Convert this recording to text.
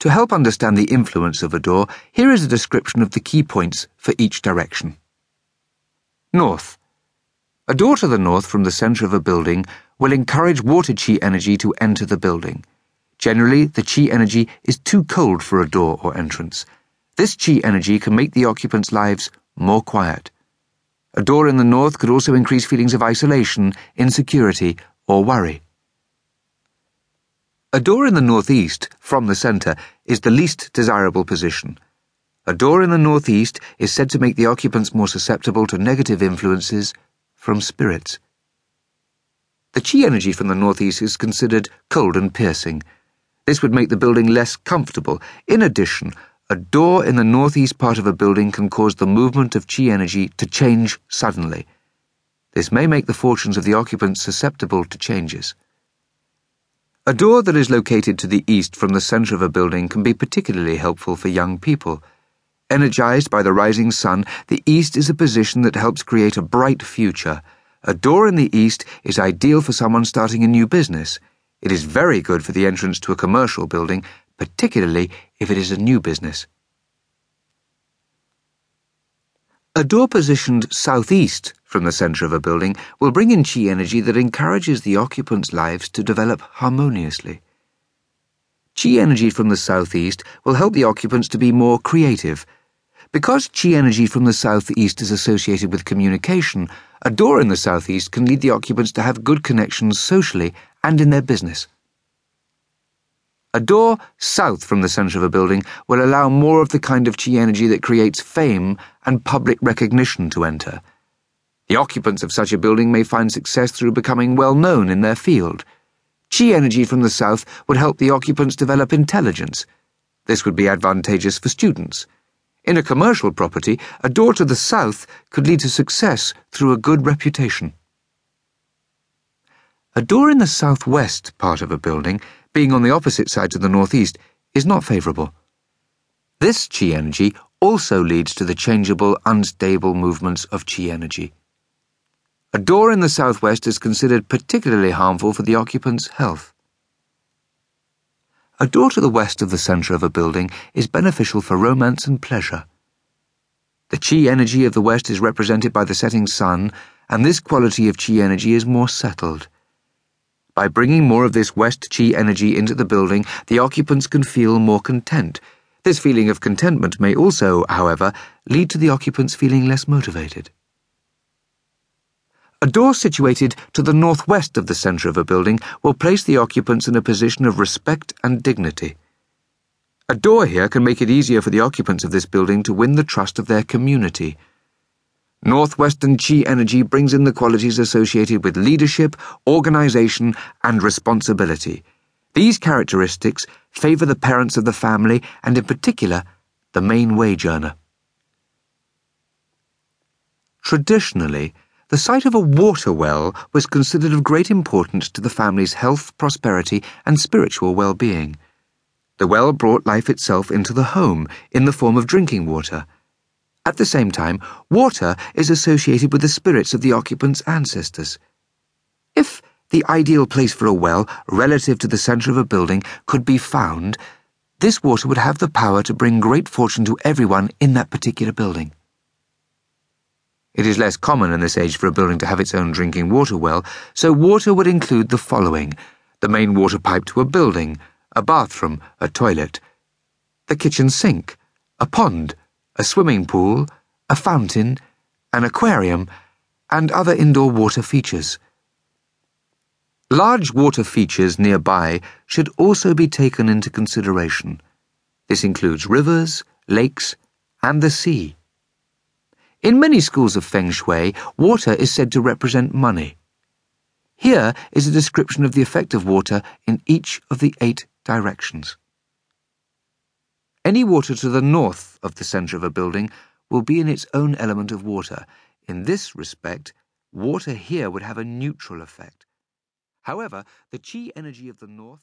To help understand the influence of a door, here is a description of the key points for each direction. North. A door to the north from the center of a building will encourage water chi energy to enter the building. Generally, the chi energy is too cold for a door or entrance. This chi energy can make the occupants' lives more quiet. A door in the north could also increase feelings of isolation, insecurity, or worry. A door in the northeast, from the centre, is the least desirable position. A door in the northeast is said to make the occupants more susceptible to negative influences from spirits. The chi energy from the northeast is considered cold and piercing. This would make the building less comfortable. In addition, a door in the northeast part of a building can cause the movement of chi energy to change suddenly. This may make the fortunes of the occupants susceptible to changes. A door that is located to the east from the center of a building can be particularly helpful for young people. Energized by the rising sun, the east is a position that helps create a bright future. A door in the east is ideal for someone starting a new business. It is very good for the entrance to a commercial building, particularly if it is a new business. A door positioned southeast from the center of a building will bring in chi energy that encourages the occupants' lives to develop harmoniously. Chi energy from the southeast will help the occupants to be more creative. Because chi energy from the southeast is associated with communication, a door in the southeast can lead the occupants to have good connections socially and in their business. A door south from the center of a building will allow more of the kind of chi energy that creates fame and public recognition to enter. The occupants of such a building may find success through becoming well known in their field. Chi energy from the south would help the occupants develop intelligence. This would be advantageous for students. In a commercial property, a door to the south could lead to success through a good reputation. A door in the southwest part of a building being on the opposite side to the northeast, is not favourable. This chi energy also leads to the changeable, unstable movements of chi energy. A door in the southwest is considered particularly harmful for the occupant's health. A door to the west of the centre of a building is beneficial for romance and pleasure. The chi energy of the west is represented by the setting sun, and this quality of chi energy is more settled. By bringing more of this West Chi energy into the building, the occupants can feel more content. This feeling of contentment may also, however, lead to the occupants feeling less motivated. A door situated to the northwest of the centre of a building will place the occupants in a position of respect and dignity. A door here can make it easier for the occupants of this building to win the trust of their community. Northwestern Chi energy brings in the qualities associated with leadership, organization, and responsibility. These characteristics favor the parents of the family and, in particular, the main wage earner. Traditionally, the site of a water well was considered of great importance to the family's health, prosperity, and spiritual well being. The well brought life itself into the home in the form of drinking water. At the same time, water is associated with the spirits of the occupant's ancestors. If the ideal place for a well, relative to the centre of a building, could be found, this water would have the power to bring great fortune to everyone in that particular building. It is less common in this age for a building to have its own drinking water well, so water would include the following the main water pipe to a building, a bathroom, a toilet, the kitchen sink, a pond, a swimming pool, a fountain, an aquarium, and other indoor water features. Large water features nearby should also be taken into consideration. This includes rivers, lakes, and the sea. In many schools of Feng Shui, water is said to represent money. Here is a description of the effect of water in each of the eight directions. Any water to the north of the centre of a building will be in its own element of water. In this respect, water here would have a neutral effect. However, the chi energy of the north